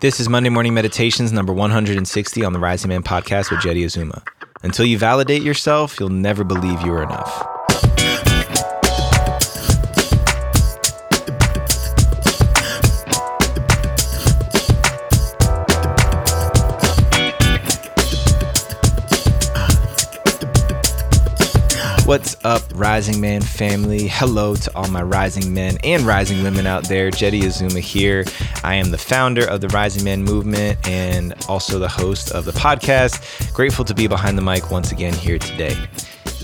This is Monday Morning Meditations number 160 on the Rising Man podcast with Jeddy Azuma. Until you validate yourself, you'll never believe you are enough. What's up, Rising Man family? Hello to all my rising men and rising women out there. Jeddy Azuma here. I am the founder of the Rising Man movement and also the host of the podcast. Grateful to be behind the mic once again here today.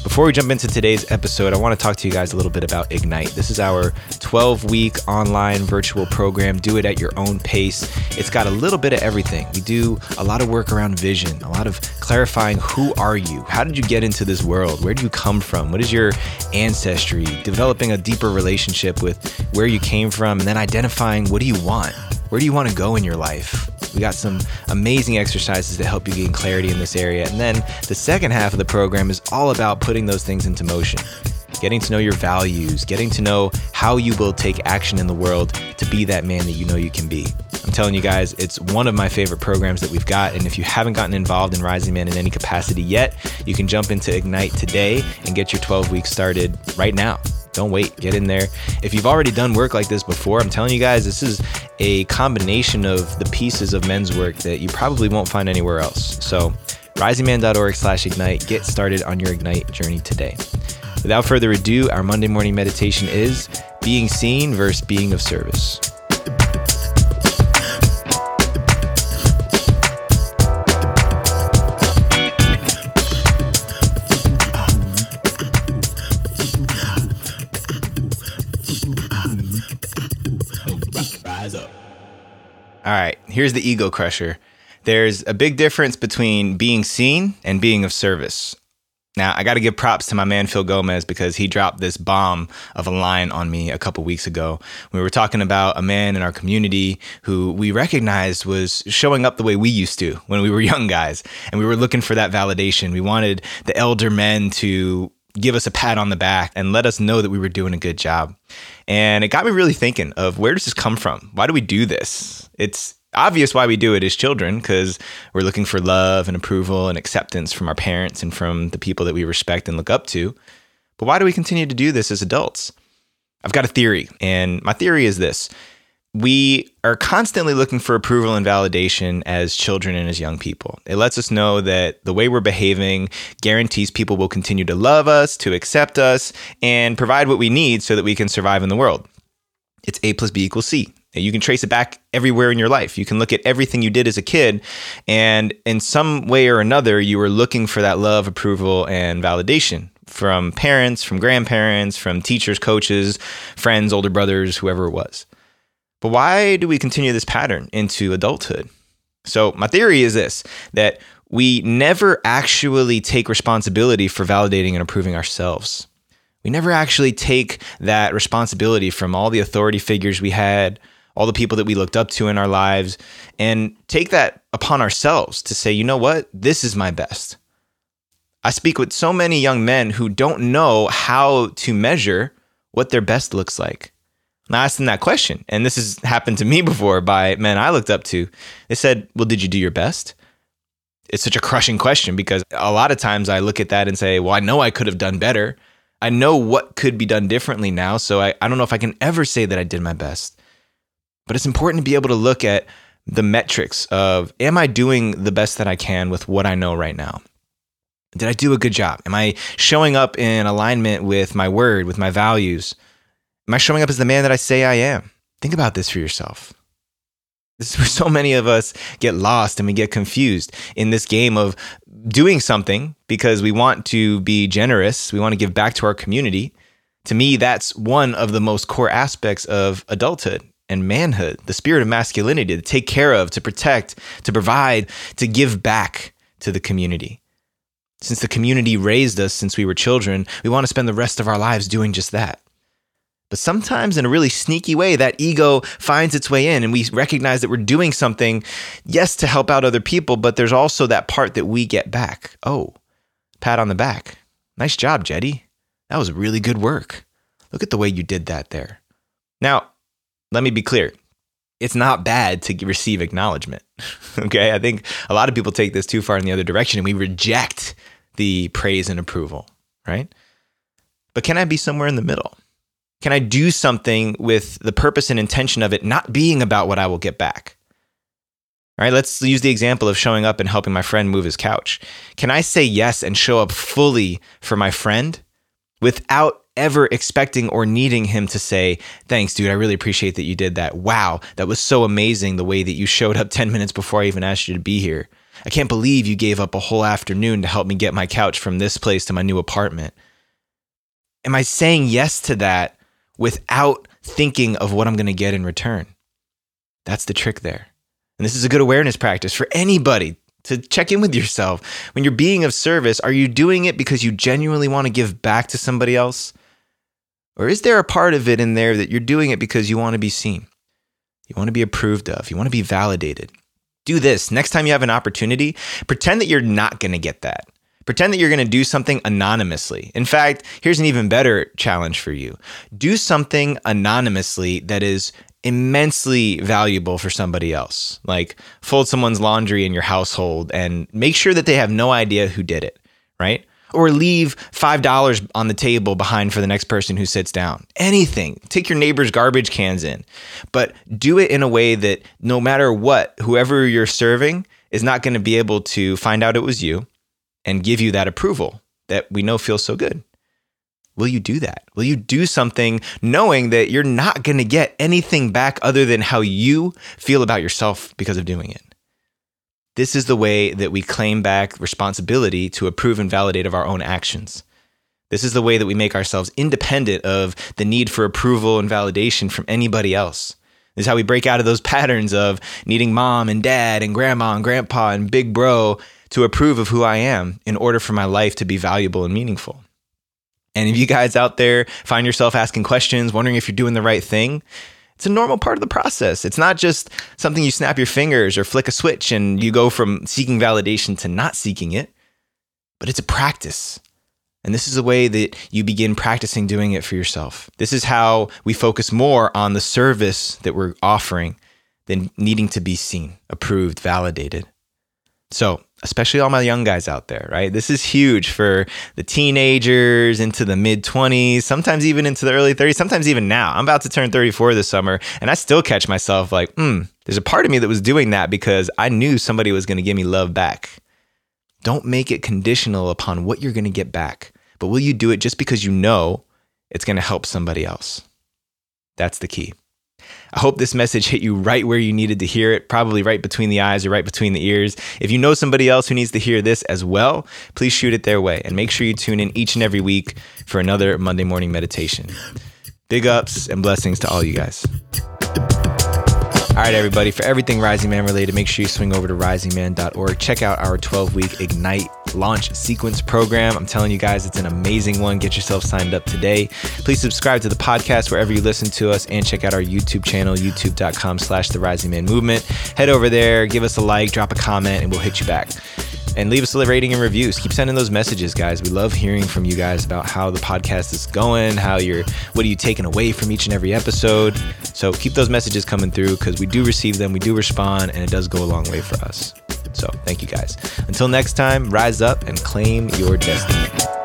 Before we jump into today's episode, I want to talk to you guys a little bit about Ignite. This is our 12 week online virtual program. Do it at your own pace. It's got a little bit of everything. We do a lot of work around vision, a lot of clarifying who are you? How did you get into this world? Where do you come from? What is your ancestry? Developing a deeper relationship with where you came from, and then identifying what do you want? Where do you want to go in your life? We got some amazing exercises to help you gain clarity in this area. And then the second half of the program is all about putting those things into motion. Getting to know your values, getting to know how you will take action in the world to be that man that you know you can be. I'm telling you guys, it's one of my favorite programs that we've got. And if you haven't gotten involved in Rising Man in any capacity yet, you can jump into Ignite today and get your 12 weeks started right now. Don't wait, get in there. If you've already done work like this before, I'm telling you guys, this is a combination of the pieces of men's work that you probably won't find anywhere else. So, risingman.org slash ignite, get started on your Ignite journey today. Without further ado, our Monday morning meditation is being seen versus being of service. Here's the ego crusher. There's a big difference between being seen and being of service. Now, I got to give props to my man Phil Gomez because he dropped this bomb of a line on me a couple weeks ago. We were talking about a man in our community who we recognized was showing up the way we used to when we were young guys. And we were looking for that validation. We wanted the elder men to give us a pat on the back and let us know that we were doing a good job. And it got me really thinking of where does this come from? Why do we do this? It's obvious why we do it as children because we're looking for love and approval and acceptance from our parents and from the people that we respect and look up to. But why do we continue to do this as adults? I've got a theory, and my theory is this we are constantly looking for approval and validation as children and as young people. It lets us know that the way we're behaving guarantees people will continue to love us, to accept us, and provide what we need so that we can survive in the world. It's A plus B equals C. You can trace it back everywhere in your life. You can look at everything you did as a kid, and in some way or another, you were looking for that love, approval, and validation from parents, from grandparents, from teachers, coaches, friends, older brothers, whoever it was. But why do we continue this pattern into adulthood? So, my theory is this that we never actually take responsibility for validating and approving ourselves. We never actually take that responsibility from all the authority figures we had, all the people that we looked up to in our lives, and take that upon ourselves to say, you know what, this is my best. I speak with so many young men who don't know how to measure what their best looks like. And I asked them that question, and this has happened to me before by men I looked up to. They said, Well, did you do your best? It's such a crushing question because a lot of times I look at that and say, Well, I know I could have done better. I know what could be done differently now. So I, I don't know if I can ever say that I did my best. But it's important to be able to look at the metrics of Am I doing the best that I can with what I know right now? Did I do a good job? Am I showing up in alignment with my word, with my values? Am I showing up as the man that I say I am? Think about this for yourself. This is where so many of us get lost and we get confused in this game of doing something because we want to be generous, we want to give back to our community. To me, that's one of the most core aspects of adulthood and manhood, the spirit of masculinity to take care of, to protect, to provide, to give back to the community. Since the community raised us since we were children, we want to spend the rest of our lives doing just that. But sometimes, in a really sneaky way, that ego finds its way in, and we recognize that we're doing something, yes, to help out other people, but there's also that part that we get back. Oh, pat on the back. Nice job, Jeddy. That was really good work. Look at the way you did that there. Now, let me be clear. it's not bad to receive acknowledgement. okay. I think a lot of people take this too far in the other direction and we reject the praise and approval, right? But can I be somewhere in the middle? Can I do something with the purpose and intention of it not being about what I will get back? All right, let's use the example of showing up and helping my friend move his couch. Can I say yes and show up fully for my friend without ever expecting or needing him to say, Thanks, dude. I really appreciate that you did that. Wow, that was so amazing the way that you showed up 10 minutes before I even asked you to be here. I can't believe you gave up a whole afternoon to help me get my couch from this place to my new apartment. Am I saying yes to that without thinking of what I'm going to get in return? That's the trick there. And this is a good awareness practice for anybody to check in with yourself. When you're being of service, are you doing it because you genuinely want to give back to somebody else? Or is there a part of it in there that you're doing it because you want to be seen? You want to be approved of, you want to be validated. Do this next time you have an opportunity, pretend that you're not going to get that. Pretend that you're going to do something anonymously. In fact, here's an even better challenge for you do something anonymously that is immensely valuable for somebody else. Like fold someone's laundry in your household and make sure that they have no idea who did it, right? Or leave $5 on the table behind for the next person who sits down. Anything. Take your neighbor's garbage cans in, but do it in a way that no matter what, whoever you're serving is not going to be able to find out it was you and give you that approval that we know feels so good. Will you do that? Will you do something knowing that you're not going to get anything back other than how you feel about yourself because of doing it? This is the way that we claim back responsibility to approve and validate of our own actions. This is the way that we make ourselves independent of the need for approval and validation from anybody else. This is how we break out of those patterns of needing mom and dad and grandma and grandpa and big bro to approve of who I am in order for my life to be valuable and meaningful. And if you guys out there find yourself asking questions, wondering if you're doing the right thing, it's a normal part of the process. It's not just something you snap your fingers or flick a switch and you go from seeking validation to not seeking it, but it's a practice. And this is a way that you begin practicing doing it for yourself. This is how we focus more on the service that we're offering than needing to be seen, approved, validated. So, especially all my young guys out there, right? This is huge for the teenagers into the mid 20s, sometimes even into the early 30s, sometimes even now. I'm about to turn 34 this summer, and I still catch myself like, hmm, there's a part of me that was doing that because I knew somebody was going to give me love back. Don't make it conditional upon what you're going to get back, but will you do it just because you know it's going to help somebody else? That's the key. I hope this message hit you right where you needed to hear it, probably right between the eyes or right between the ears. If you know somebody else who needs to hear this as well, please shoot it their way and make sure you tune in each and every week for another Monday morning meditation. Big ups and blessings to all you guys. All right, everybody, for everything Rising Man related, make sure you swing over to risingman.org. Check out our 12 week Ignite launch sequence program. I'm telling you guys, it's an amazing one. Get yourself signed up today. Please subscribe to the podcast wherever you listen to us and check out our YouTube channel, youtube.com slash the Rising Man Movement. Head over there, give us a like, drop a comment, and we'll hit you back and leave us a rating and reviews. Keep sending those messages, guys. We love hearing from you guys about how the podcast is going, how you're, what are you taking away from each and every episode. So keep those messages coming through because we do receive them, we do respond, and it does go a long way for us. So thank you guys. Until next time, rise up and claim your destiny.